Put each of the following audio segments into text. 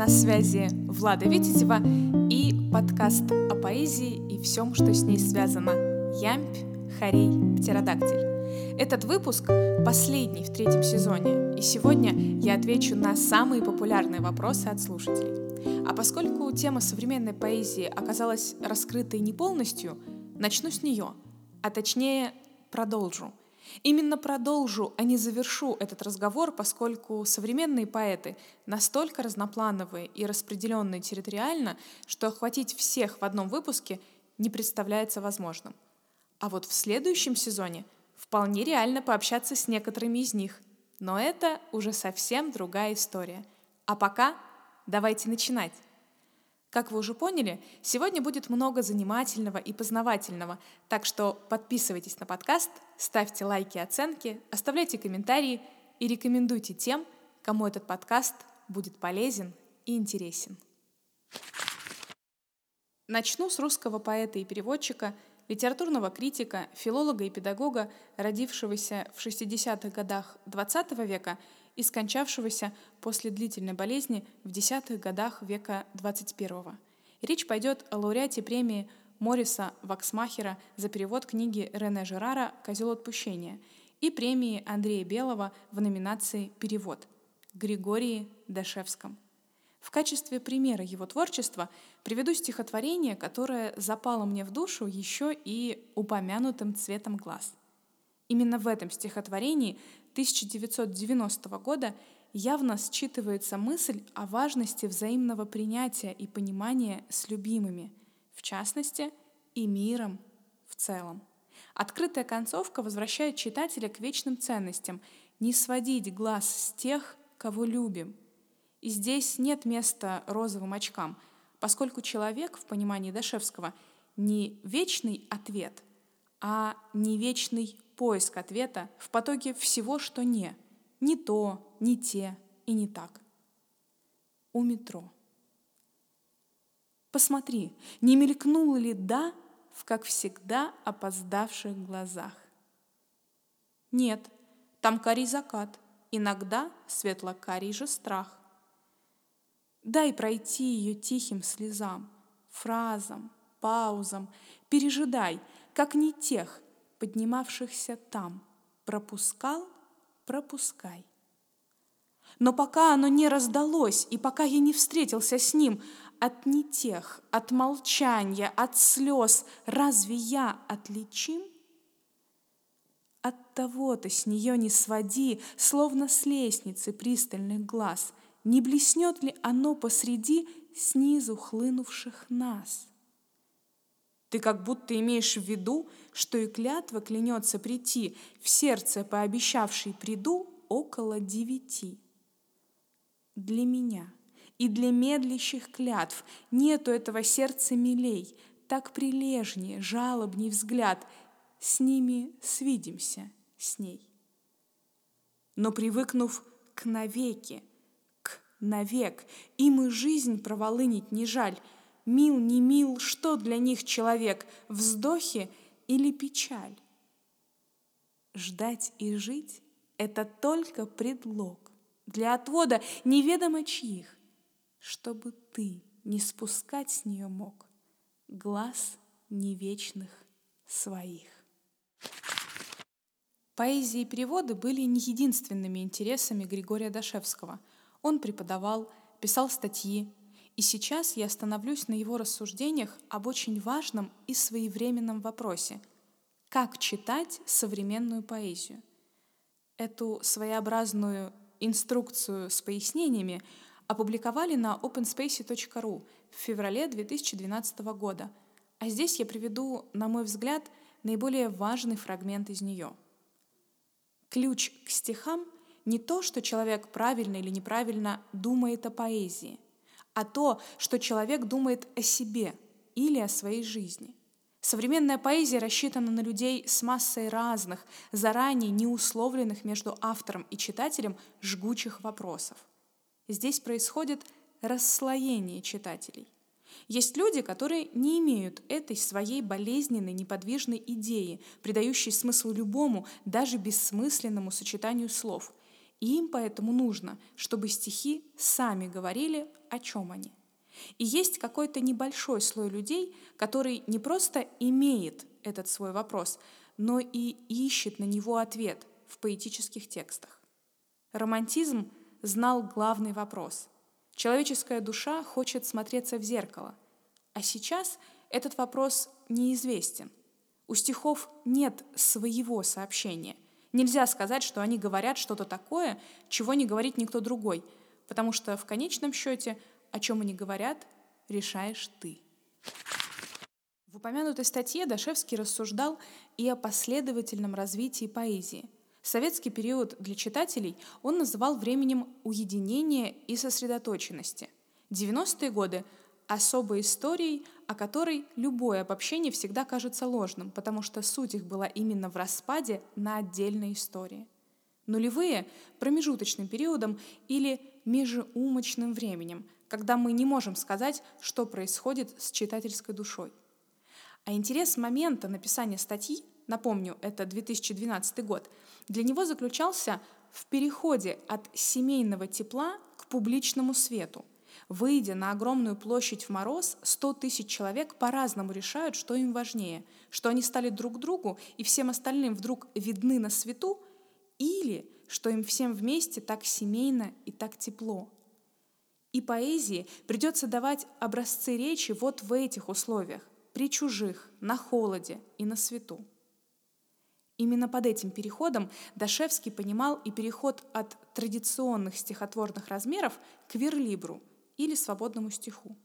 На связи Влада Витязева и подкаст о поэзии и всем, что с ней связано. Ямпь, Харей, Птеродактиль. Этот выпуск последний в третьем сезоне, и сегодня я отвечу на самые популярные вопросы от слушателей. А поскольку тема современной поэзии оказалась раскрытой не полностью, начну с нее, а точнее продолжу – Именно продолжу, а не завершу этот разговор, поскольку современные поэты настолько разноплановые и распределенные территориально, что охватить всех в одном выпуске не представляется возможным. А вот в следующем сезоне вполне реально пообщаться с некоторыми из них. Но это уже совсем другая история. А пока давайте начинать. Как вы уже поняли, сегодня будет много занимательного и познавательного, так что подписывайтесь на подкаст, ставьте лайки и оценки, оставляйте комментарии и рекомендуйте тем, кому этот подкаст будет полезен и интересен. Начну с русского поэта и переводчика, литературного критика, филолога и педагога, родившегося в 60-х годах XX века – и скончавшегося после длительной болезни в десятых годах века XXI. Речь пойдет о лауреате премии Мориса Ваксмахера за перевод книги Рене Жерара «Козел отпущения» и премии Андрея Белого в номинации «Перевод» Григории Дашевском. В качестве примера его творчества приведу стихотворение, которое запало мне в душу еще и упомянутым цветом глаз. Именно в этом стихотворении 1990 года явно считывается мысль о важности взаимного принятия и понимания с любимыми, в частности, и миром в целом. Открытая концовка возвращает читателя к вечным ценностям, не сводить глаз с тех, кого любим. И здесь нет места розовым очкам, поскольку человек, в понимании Дашевского, не вечный ответ, а не вечный поиск ответа в потоке всего, что не. Не то, не те и не так. У метро. Посмотри, не мелькнуло ли «да» в, как всегда, опоздавших глазах? Нет, там карий закат, иногда светло-карий же страх. Дай пройти ее тихим слезам, фразам, паузам, пережидай, как не тех, поднимавшихся там. Пропускал — пропускай. Но пока оно не раздалось, и пока я не встретился с ним, от не тех, от молчания, от слез, разве я отличим? От того-то с нее не своди, словно с лестницы пристальных глаз, не блеснет ли оно посреди снизу хлынувших нас? Ты как будто имеешь в виду, что и клятва клянется прийти, в сердце пообещавший приду около девяти. Для меня и для медлящих клятв нету этого сердца милей, так прилежнее, жалобней взгляд, с ними свидимся, с ней. Но привыкнув к навеки, к навек, им и жизнь проволынить не жаль — Мил, не мил, что для них человек, вздохи или печаль? Ждать и жить — это только предлог для отвода неведомо чьих, чтобы ты не спускать с нее мог глаз невечных своих. Поэзия и переводы были не единственными интересами Григория Дашевского. Он преподавал, писал статьи, и сейчас я остановлюсь на его рассуждениях об очень важном и своевременном вопросе – как читать современную поэзию. Эту своеобразную инструкцию с пояснениями опубликовали на openspace.ru в феврале 2012 года, а здесь я приведу, на мой взгляд, наиболее важный фрагмент из нее. Ключ к стихам — не то, что человек правильно или неправильно думает о поэзии — а то, что человек думает о себе или о своей жизни. Современная поэзия рассчитана на людей с массой разных, заранее неусловленных между автором и читателем жгучих вопросов. Здесь происходит расслоение читателей. Есть люди, которые не имеют этой своей болезненной, неподвижной идеи, придающей смысл любому, даже бессмысленному сочетанию слов. И им поэтому нужно, чтобы стихи сами говорили, о чем они. И есть какой-то небольшой слой людей, который не просто имеет этот свой вопрос, но и ищет на него ответ в поэтических текстах. Романтизм знал главный вопрос. Человеческая душа хочет смотреться в зеркало, а сейчас этот вопрос неизвестен. У стихов нет своего сообщения. Нельзя сказать, что они говорят что-то такое, чего не говорит никто другой, потому что в конечном счете, о чем они говорят, решаешь ты. В упомянутой статье Дашевский рассуждал и о последовательном развитии поэзии. Советский период для читателей он называл временем уединения и сосредоточенности. 90-е годы – особой историей, о которой любое обобщение всегда кажется ложным, потому что суть их была именно в распаде на отдельные истории. Нулевые – промежуточным периодом или межеумочным временем, когда мы не можем сказать, что происходит с читательской душой. А интерес момента написания статьи, напомню, это 2012 год, для него заключался в переходе от семейного тепла к публичному свету. Выйдя на огромную площадь в мороз, 100 тысяч человек по-разному решают, что им важнее, что они стали друг другу и всем остальным вдруг видны на свету, или что им всем вместе так семейно и так тепло. И поэзии придется давать образцы речи вот в этих условиях, при чужих, на холоде и на свету. Именно под этим переходом Дашевский понимал и переход от традиционных стихотворных размеров к верлибру или свободному стиху.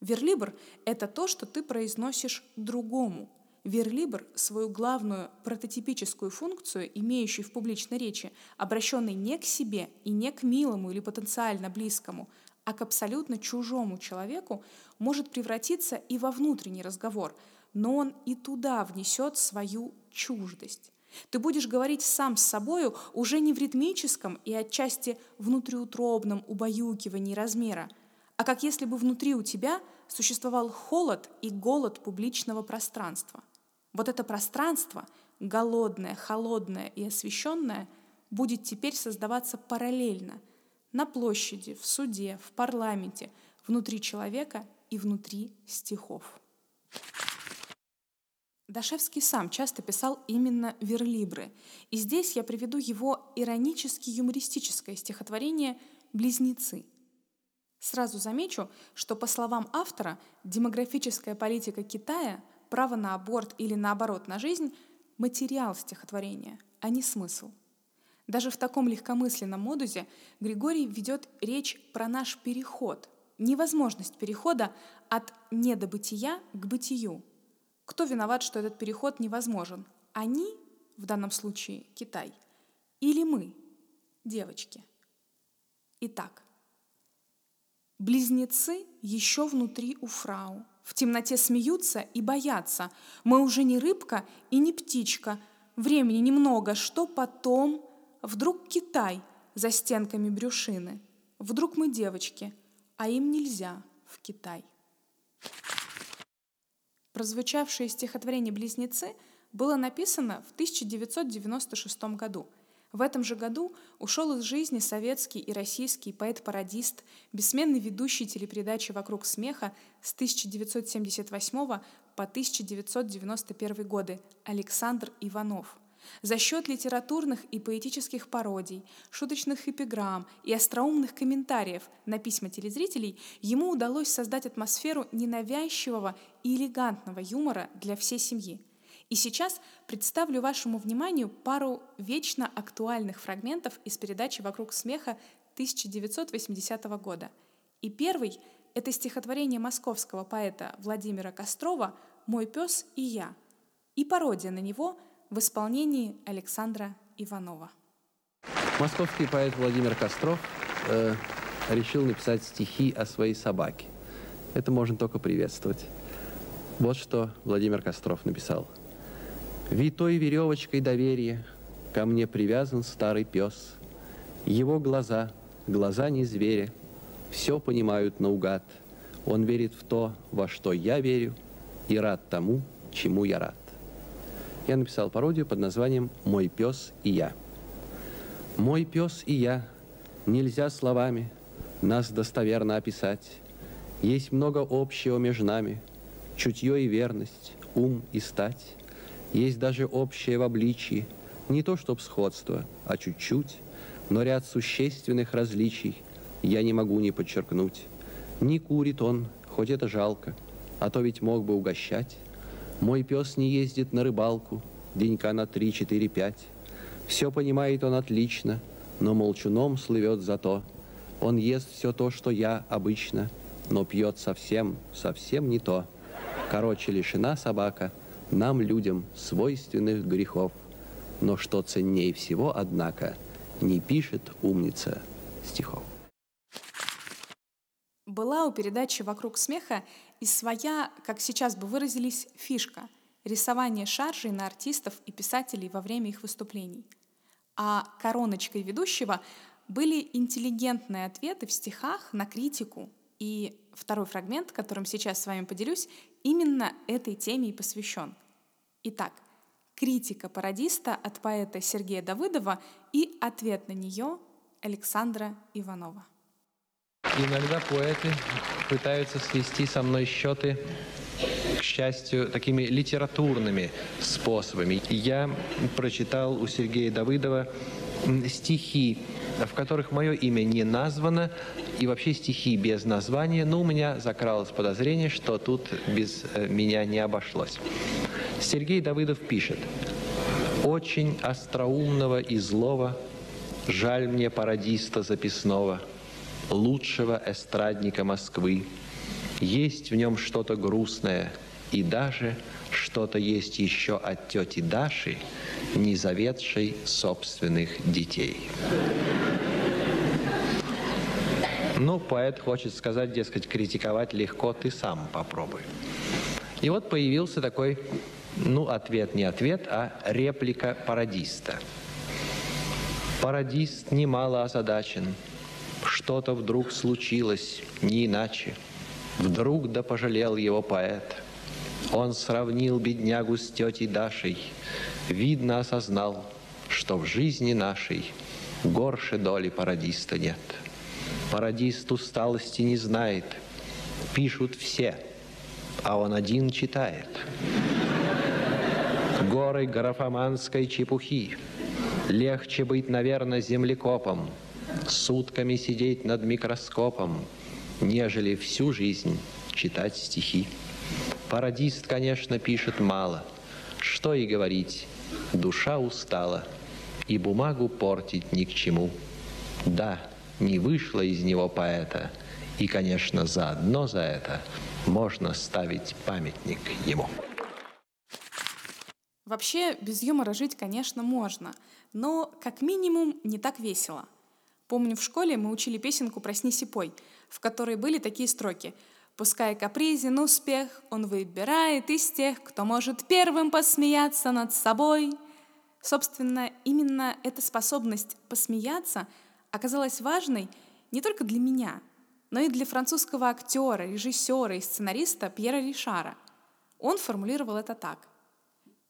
Верлибр — это то, что ты произносишь другому. Верлибр — свою главную прототипическую функцию, имеющую в публичной речи, обращенной не к себе и не к милому или потенциально близкому, а к абсолютно чужому человеку может превратиться и во внутренний разговор, но он и туда внесет свою чуждость. Ты будешь говорить сам с собою уже не в ритмическом и отчасти внутриутробном убаюкивании размера, а как если бы внутри у тебя существовал холод и голод публичного пространства. Вот это пространство, голодное, холодное и освещенное, будет теперь создаваться параллельно – на площади, в суде, в парламенте, внутри человека и внутри стихов. Дашевский сам часто писал именно верлибры, и здесь я приведу его иронически-юмористическое стихотворение «Близнецы». Сразу замечу, что, по словам автора, демографическая политика Китая, право на аборт или наоборот на жизнь – материал стихотворения, а не смысл – даже в таком легкомысленном модузе Григорий ведет речь про наш переход, невозможность перехода от недобытия к бытию. Кто виноват, что этот переход невозможен? Они, в данном случае Китай, или мы, девочки? Итак, близнецы еще внутри у фрау. В темноте смеются и боятся. Мы уже не рыбка и не птичка. Времени немного. Что потом? Вдруг Китай за стенками брюшины. Вдруг мы девочки, а им нельзя в Китай. Прозвучавшее стихотворение «Близнецы» было написано в 1996 году. В этом же году ушел из жизни советский и российский поэт-пародист, бессменный ведущий телепередачи «Вокруг смеха» с 1978 по 1991 годы Александр Иванов – за счет литературных и поэтических пародий, шуточных эпиграмм и остроумных комментариев на письма телезрителей ему удалось создать атмосферу ненавязчивого и элегантного юмора для всей семьи. И сейчас представлю вашему вниманию пару вечно актуальных фрагментов из передачи «Вокруг смеха» 1980 года. И первый — это стихотворение московского поэта Владимира Кострова «Мой пес и я», и пародия на него — в исполнении Александра Иванова. Московский поэт Владимир Костров э, решил написать стихи о своей собаке. Это можно только приветствовать. Вот что Владимир Костров написал. «Витой веревочкой доверия ко мне привязан старый пес. Его глаза, глаза не зверя, все понимают наугад. Он верит в то, во что я верю, и рад тому, чему я рад я написал пародию под названием «Мой пес и я». Мой пес и я, нельзя словами нас достоверно описать. Есть много общего между нами, чутье и верность, ум и стать. Есть даже общее в обличии, не то чтоб сходство, а чуть-чуть, но ряд существенных различий я не могу не подчеркнуть. Не курит он, хоть это жалко, а то ведь мог бы угощать. Мой пес не ездит на рыбалку, денька на три, четыре, пять. Все понимает он отлично, но молчуном слывет зато. Он ест все то, что я обычно, но пьет совсем, совсем не то. Короче, лишена собака нам, людям, свойственных грехов. Но что ценнее всего, однако, не пишет умница стихов. Была у передачи «Вокруг смеха» и своя, как сейчас бы выразились, фишка — рисование шаржей на артистов и писателей во время их выступлений. А короночкой ведущего были интеллигентные ответы в стихах на критику. И второй фрагмент, которым сейчас с вами поделюсь, именно этой теме и посвящен. Итак, критика пародиста от поэта Сергея Давыдова и ответ на нее Александра Иванова. Иногда поэты пытаются свести со мной счеты, к счастью, такими литературными способами. Я прочитал у Сергея Давыдова стихи, в которых мое имя не названо, и вообще стихи без названия, но у меня закралось подозрение, что тут без э, меня не обошлось. Сергей Давыдов пишет, «Очень остроумного и злого, жаль мне пародиста записного – лучшего эстрадника Москвы. Есть в нем что-то грустное, и даже что-то есть еще от тети Даши, не заведшей собственных детей. Ну, поэт хочет сказать, дескать, критиковать легко, ты сам попробуй. И вот появился такой, ну, ответ не ответ, а реплика пародиста. Пародист немало озадачен – что-то вдруг случилось, не иначе. Вдруг да пожалел его поэт. Он сравнил беднягу с тетей Дашей. Видно осознал, что в жизни нашей горше доли пародиста нет. Пародист усталости не знает. Пишут все, а он один читает. Горы графоманской чепухи. Легче быть, наверное, землекопом – сутками сидеть над микроскопом, нежели всю жизнь читать стихи. Пародист, конечно, пишет мало. Что и говорить, душа устала, и бумагу портить ни к чему. Да, не вышло из него поэта, и, конечно, заодно за это можно ставить памятник ему. Вообще, без юмора жить, конечно, можно, но как минимум не так весело – Помню, в школе мы учили песенку «Проснись и пой», в которой были такие строки «Пускай капризен успех, он выбирает из тех, кто может первым посмеяться над собой». Собственно, именно эта способность посмеяться оказалась важной не только для меня, но и для французского актера, режиссера и сценариста Пьера Ришара. Он формулировал это так.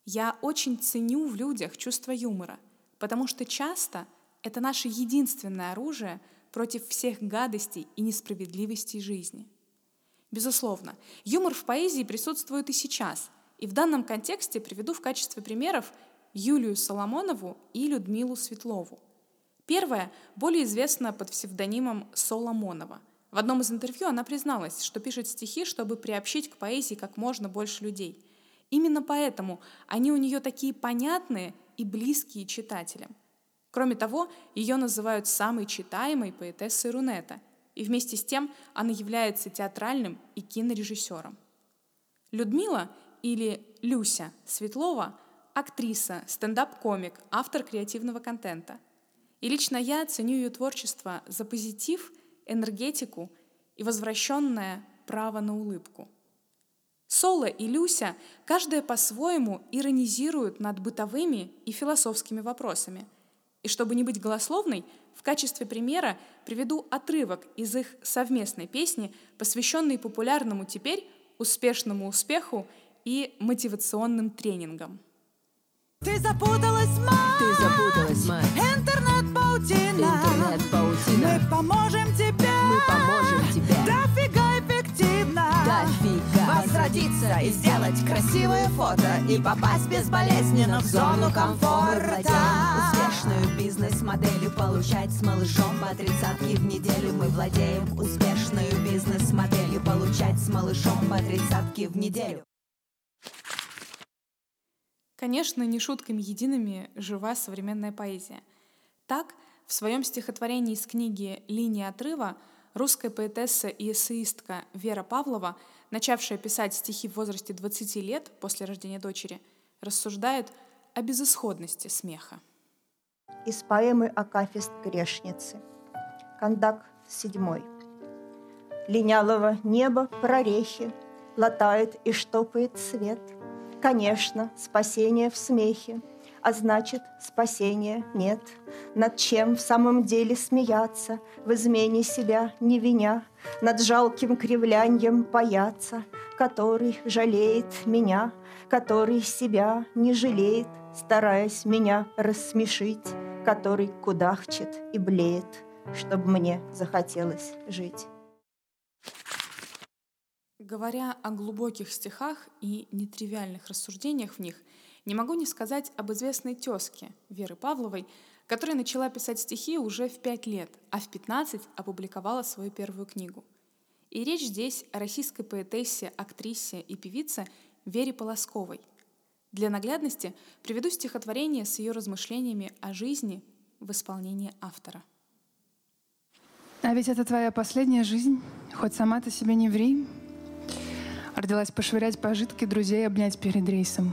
«Я очень ценю в людях чувство юмора, потому что часто – это наше единственное оружие против всех гадостей и несправедливостей жизни. Безусловно, юмор в поэзии присутствует и сейчас, и в данном контексте приведу в качестве примеров Юлию Соломонову и Людмилу Светлову. Первая более известна под псевдонимом Соломонова. В одном из интервью она призналась, что пишет стихи, чтобы приобщить к поэзии как можно больше людей. Именно поэтому они у нее такие понятные и близкие читателям. Кроме того, ее называют самой читаемой поэтессой Рунета, и вместе с тем она является театральным и кинорежиссером. Людмила или Люся Светлова – актриса, стендап-комик, автор креативного контента. И лично я ценю ее творчество за позитив, энергетику и возвращенное право на улыбку. Соло и Люся каждая по-своему иронизируют над бытовыми и философскими вопросами – и чтобы не быть голословной, в качестве примера приведу отрывок из их совместной песни, посвященной популярному теперь успешному успеху и мотивационным тренингам. Ты запуталась, мать! Ты запуталась, мать! Интернет поможем тебе. Мы поможем тебе. Дофига. Дофига. Возродиться и сделать красивое фото и попасть безболезненно в зону комфорта. Успешную бизнес-моделью получать с малышом по тридцатке в неделю. Мы владеем успешную бизнес-моделью получать с малышом по тридцатке в неделю. Конечно, не шутками едиными жива современная поэзия. Так, в своем стихотворении из книги «Линия отрыва» русская поэтесса и эссеистка Вера Павлова, начавшая писать стихи в возрасте 20 лет после рождения дочери, рассуждает о безысходности смеха. Из поэмы «Акафист грешницы». Кондак седьмой. Линялого неба прорехи Латает и штопает свет — Конечно, спасение в смехе, а значит, спасения нет. Над чем в самом деле смеяться, в измене себя не виня, над жалким кривлянием паяться, который жалеет меня, который себя не жалеет, стараясь меня рассмешить, который кудахчет и блеет, чтобы мне захотелось жить. Говоря о глубоких стихах и нетривиальных рассуждениях в них, не могу не сказать об известной тезке Веры Павловой, которая начала писать стихи уже в пять лет, а в 15 опубликовала свою первую книгу. И речь здесь о российской поэтессе, актрисе и певице Вере Полосковой. Для наглядности приведу стихотворение с ее размышлениями о жизни в исполнении автора. А ведь это твоя последняя жизнь, хоть сама ты себе не ври, Родилась пошвырять пожитки друзей обнять перед рейсом.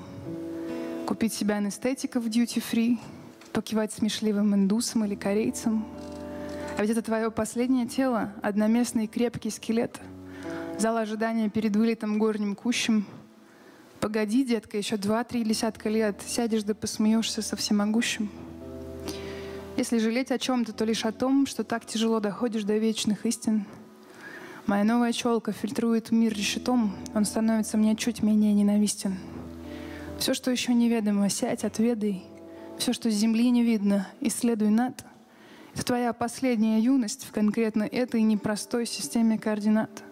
Купить себя анестетика в дьюти-фри, покивать смешливым индусом или корейцам. А ведь это твое последнее тело, одноместный крепкий скелет. Зал ожидания перед вылетом горним кущем. Погоди, детка, еще два-три десятка лет, сядешь да посмеешься со всемогущим. Если жалеть о чем-то, то лишь о том, что так тяжело доходишь до вечных истин — Моя новая челка фильтрует мир решетом, он становится мне чуть менее ненавистен. Все, что еще неведомо, сядь, отведай. Все, что с земли не видно, исследуй над. Это твоя последняя юность в конкретно этой непростой системе координат.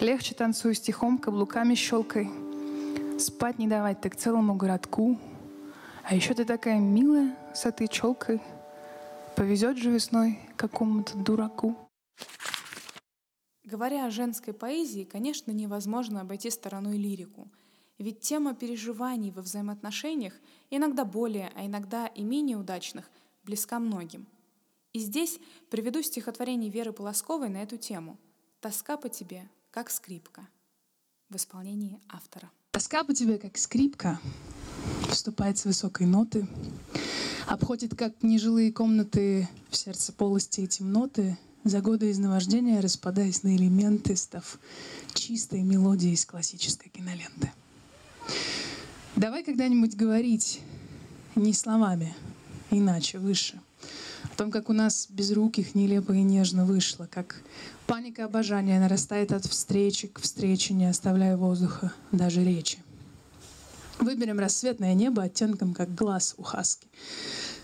Легче танцую стихом, каблуками щелкой. Спать не давать так целому городку. А еще ты такая милая с этой челкой. Повезет же весной какому-то дураку. Говоря о женской поэзии, конечно, невозможно обойти стороной лирику. Ведь тема переживаний во взаимоотношениях, иногда более, а иногда и менее удачных, близка многим. И здесь приведу стихотворение Веры Полосковой на эту тему «Тоска по тебе, как скрипка» в исполнении автора. Тоска по тебе, как скрипка, вступает с высокой ноты, обходит, как нежилые комнаты в сердце полости и темноты, за годы изнавождения распадаясь на элементы, став чистой мелодией из классической киноленты. Давай когда-нибудь говорить не словами, иначе, выше. О том, как у нас без руких нелепо и нежно вышло, как паника обожания нарастает от встречи к встрече, не оставляя воздуха, даже речи. Выберем рассветное небо оттенком, как глаз у хаски.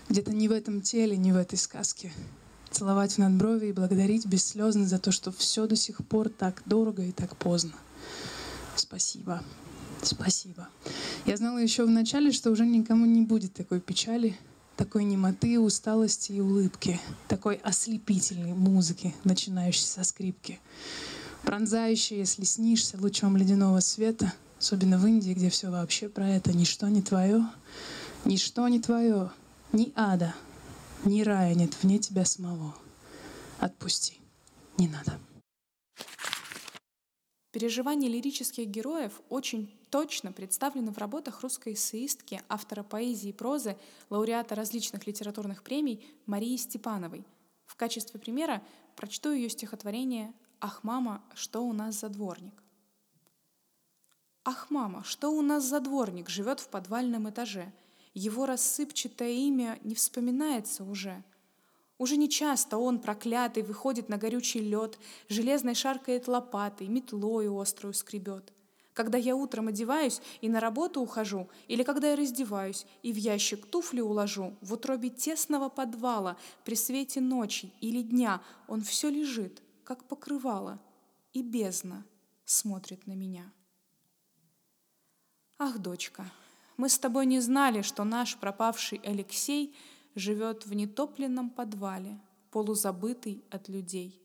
Где-то не в этом теле, не в этой сказке целовать в надброви и благодарить бесслезно за то, что все до сих пор так дорого и так поздно. Спасибо. Спасибо. Я знала еще в начале, что уже никому не будет такой печали, такой немоты, усталости и улыбки, такой ослепительной музыки, начинающей со скрипки, пронзающей, если снишься лучом ледяного света, особенно в Индии, где все вообще про это, ничто не твое, ничто не твое, ни ада, ни рая нет вне тебя самого. Отпусти. Не надо. Переживания лирических героев очень точно представлены в работах русской эссеистки, автора поэзии и прозы, лауреата различных литературных премий Марии Степановой. В качестве примера прочту ее стихотворение «Ах, мама, что у нас за дворник?» «Ах, мама, что у нас за дворник живет в подвальном этаже?» его рассыпчатое имя не вспоминается уже. Уже не часто он, проклятый, выходит на горючий лед, железной шаркает лопатой, метлою острую скребет. Когда я утром одеваюсь и на работу ухожу, или когда я раздеваюсь и в ящик туфли уложу, в утробе тесного подвала, при свете ночи или дня, он все лежит, как покрывало, и бездна смотрит на меня. Ах, дочка, мы с тобой не знали, что наш пропавший Алексей живет в нетопленном подвале, полузабытый от людей.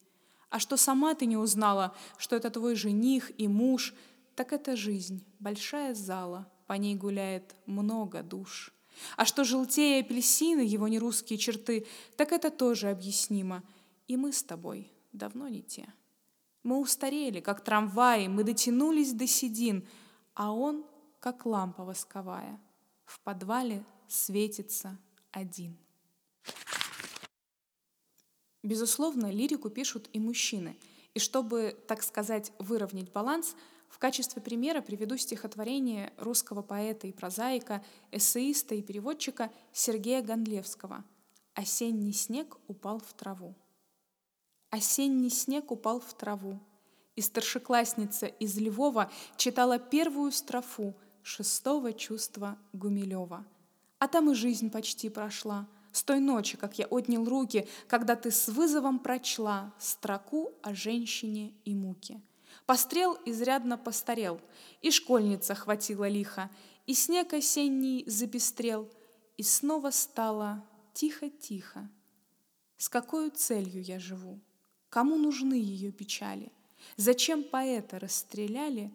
А что сама ты не узнала, что это твой жених и муж, так это жизнь, большая зала, по ней гуляет много душ. А что желтее апельсины, его нерусские черты, так это тоже объяснимо. И мы с тобой давно не те. Мы устарели, как трамваи, мы дотянулись до седин, а он, как лампа восковая, в подвале светится один. Безусловно, лирику пишут и мужчины. И чтобы, так сказать, выровнять баланс, в качестве примера приведу стихотворение русского поэта и прозаика, эссеиста и переводчика Сергея Гондлевского «Осенний снег упал в траву». Осенний снег упал в траву, и старшеклассница из Львова читала первую строфу шестого чувства Гумилева. А там и жизнь почти прошла — с той ночи, как я отнял руки, когда ты с вызовом прочла строку о женщине и муке. Пострел изрядно постарел, и школьница хватила лихо, и снег осенний запестрел, и снова стало тихо-тихо. С какой целью я живу? Кому нужны ее печали? Зачем поэта расстреляли,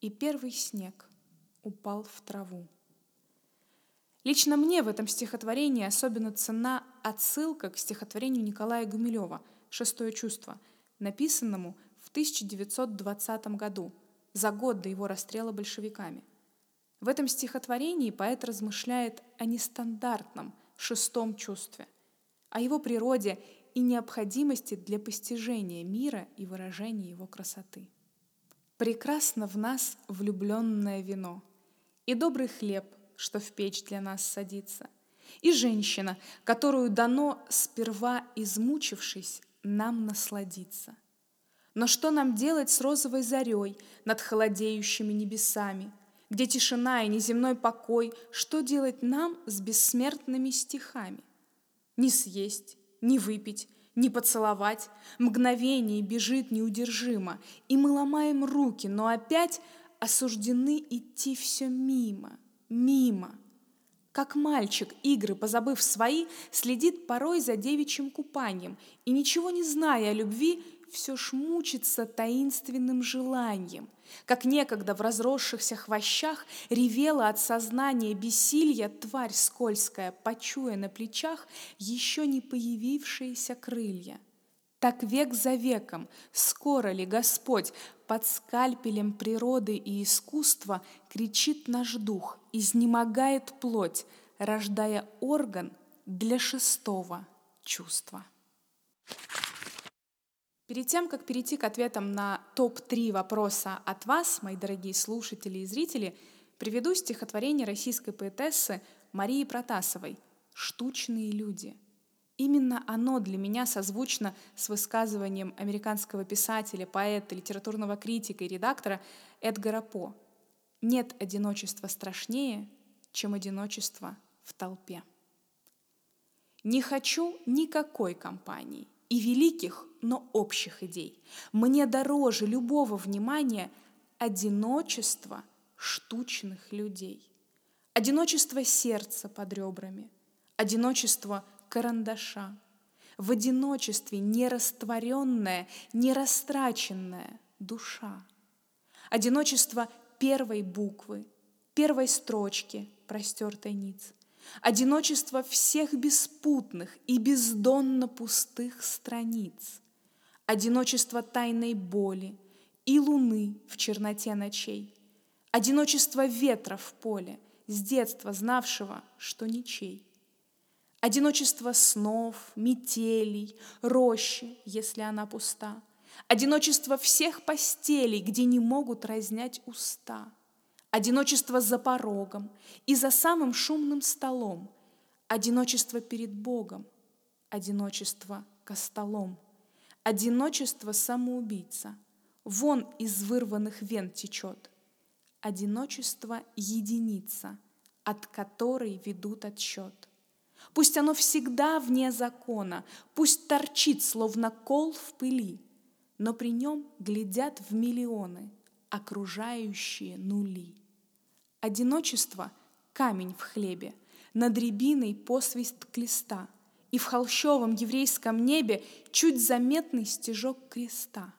и первый снег упал в траву? Лично мне в этом стихотворении особенно цена отсылка к стихотворению Николая Гумилева «Шестое чувство», написанному в 1920 году, за год до его расстрела большевиками. В этом стихотворении поэт размышляет о нестандартном шестом чувстве, о его природе и необходимости для постижения мира и выражения его красоты. Прекрасно в нас влюбленное вино и добрый хлеб, что в печь для нас садится, и женщина, которую дано, сперва измучившись, нам насладиться. Но что нам делать с розовой зарей над холодеющими небесами, где тишина и неземной покой, что делать нам с бессмертными стихами? Не съесть, не выпить, не поцеловать, мгновение бежит неудержимо, и мы ломаем руки, но опять осуждены идти все мимо — мимо. Как мальчик, игры позабыв свои, следит порой за девичьим купанием и, ничего не зная о любви, все ж мучится таинственным желанием. Как некогда в разросшихся хвощах ревела от сознания бессилья тварь скользкая, почуя на плечах еще не появившиеся крылья. Так век за веком, скоро ли Господь под скальпелем природы и искусства кричит наш дух, изнемогает плоть, рождая орган для шестого чувства. Перед тем, как перейти к ответам на топ-3 вопроса от вас, мои дорогие слушатели и зрители, приведу стихотворение российской поэтессы Марии Протасовой «Штучные люди». Именно оно для меня созвучно с высказыванием американского писателя, поэта, литературного критика и редактора Эдгара По. Нет одиночества страшнее, чем одиночество в толпе. Не хочу никакой компании и великих, но общих идей. Мне дороже любого внимания одиночество штучных людей. Одиночество сердца под ребрами, одиночество – карандаша, в одиночестве нерастворенная, нерастраченная душа. Одиночество первой буквы, первой строчки простертой ниц. Одиночество всех беспутных и бездонно пустых страниц. Одиночество тайной боли и луны в черноте ночей. Одиночество ветра в поле, с детства знавшего, что ничей. Одиночество снов, метелей, рощи, если она пуста. Одиночество всех постелей, где не могут разнять уста. Одиночество за порогом и за самым шумным столом. Одиночество перед Богом. Одиночество костолом. Одиночество самоубийца. Вон из вырванных вен течет. Одиночество — единица, от которой ведут отсчет. Пусть оно всегда вне закона, пусть торчит, словно кол в пыли, но при нем глядят в миллионы окружающие нули. Одиночество — камень в хлебе, над рябиной посвист клеста, и в холщовом еврейском небе чуть заметный стежок креста.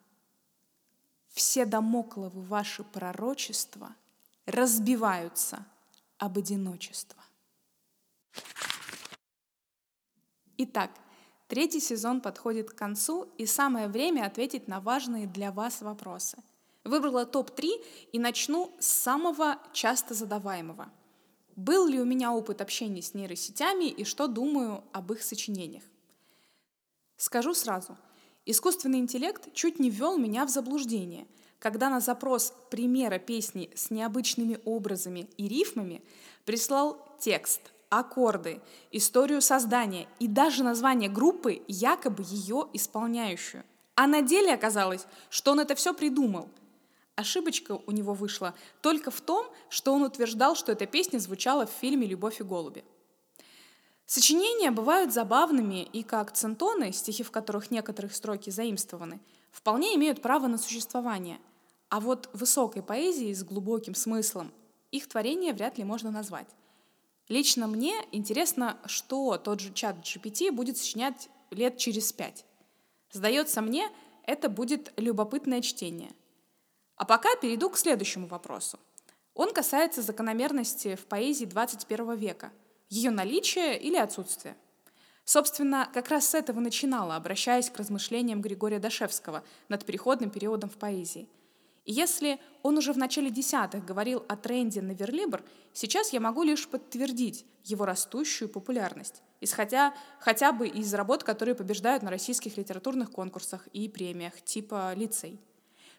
Все домокловы ваши пророчества разбиваются об одиночество. Итак, третий сезон подходит к концу, и самое время ответить на важные для вас вопросы. Выбрала топ-3 и начну с самого часто задаваемого. Был ли у меня опыт общения с нейросетями и что думаю об их сочинениях? Скажу сразу, искусственный интеллект чуть не ввел меня в заблуждение, когда на запрос примера песни с необычными образами и рифмами прислал текст – аккорды, историю создания и даже название группы, якобы ее исполняющую. А на деле оказалось, что он это все придумал. Ошибочка у него вышла только в том, что он утверждал, что эта песня звучала в фильме «Любовь и голуби». Сочинения бывают забавными, и как центоны, стихи в которых некоторых строки заимствованы, вполне имеют право на существование. А вот высокой поэзии с глубоким смыслом их творение вряд ли можно назвать. Лично мне интересно, что тот же чат GPT будет сочинять лет через пять. Сдается мне, это будет любопытное чтение. А пока перейду к следующему вопросу. Он касается закономерности в поэзии 21 века, ее наличия или отсутствия. Собственно, как раз с этого начинала, обращаясь к размышлениям Григория Дашевского над переходным периодом в поэзии. И если он уже в начале десятых говорил о тренде на верлибр, сейчас я могу лишь подтвердить его растущую популярность, исходя хотя бы из работ, которые побеждают на российских литературных конкурсах и премиях типа «Лицей».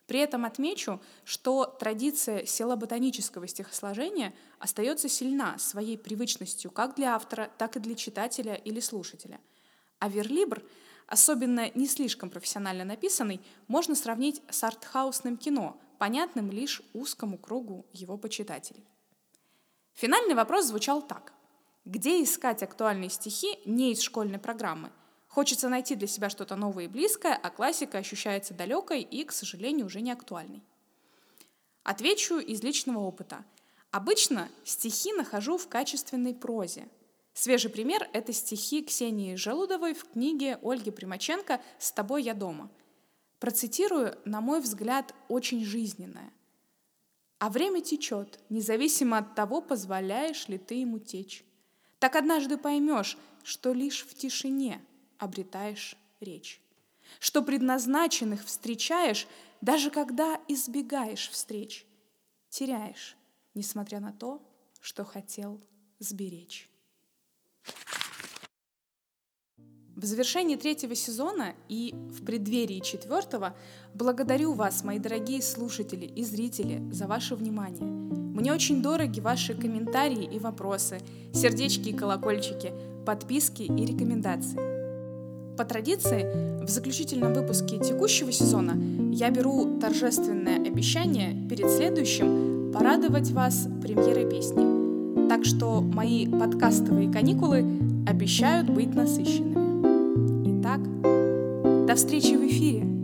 При этом отмечу, что традиция селоботанического стихосложения остается сильна своей привычностью как для автора, так и для читателя или слушателя. А верлибр — особенно не слишком профессионально написанный, можно сравнить с артхаусным кино, понятным лишь узкому кругу его почитателей. Финальный вопрос звучал так. Где искать актуальные стихи не из школьной программы? Хочется найти для себя что-то новое и близкое, а классика ощущается далекой и, к сожалению, уже не актуальной. Отвечу из личного опыта. Обычно стихи нахожу в качественной прозе, Свежий пример — это стихи Ксении Желудовой в книге Ольги Примаченко «С тобой я дома». Процитирую, на мой взгляд, очень жизненное. «А время течет, независимо от того, позволяешь ли ты ему течь. Так однажды поймешь, что лишь в тишине обретаешь речь, что предназначенных встречаешь, даже когда избегаешь встреч, теряешь, несмотря на то, что хотел сберечь. В завершении третьего сезона и в преддверии четвертого благодарю вас, мои дорогие слушатели и зрители, за ваше внимание. Мне очень дороги ваши комментарии и вопросы, сердечки и колокольчики, подписки и рекомендации. По традиции, в заключительном выпуске текущего сезона я беру торжественное обещание перед следующим порадовать вас премьерой песни. Так что мои подкастовые каникулы обещают быть насыщенными. Встречи в эфире!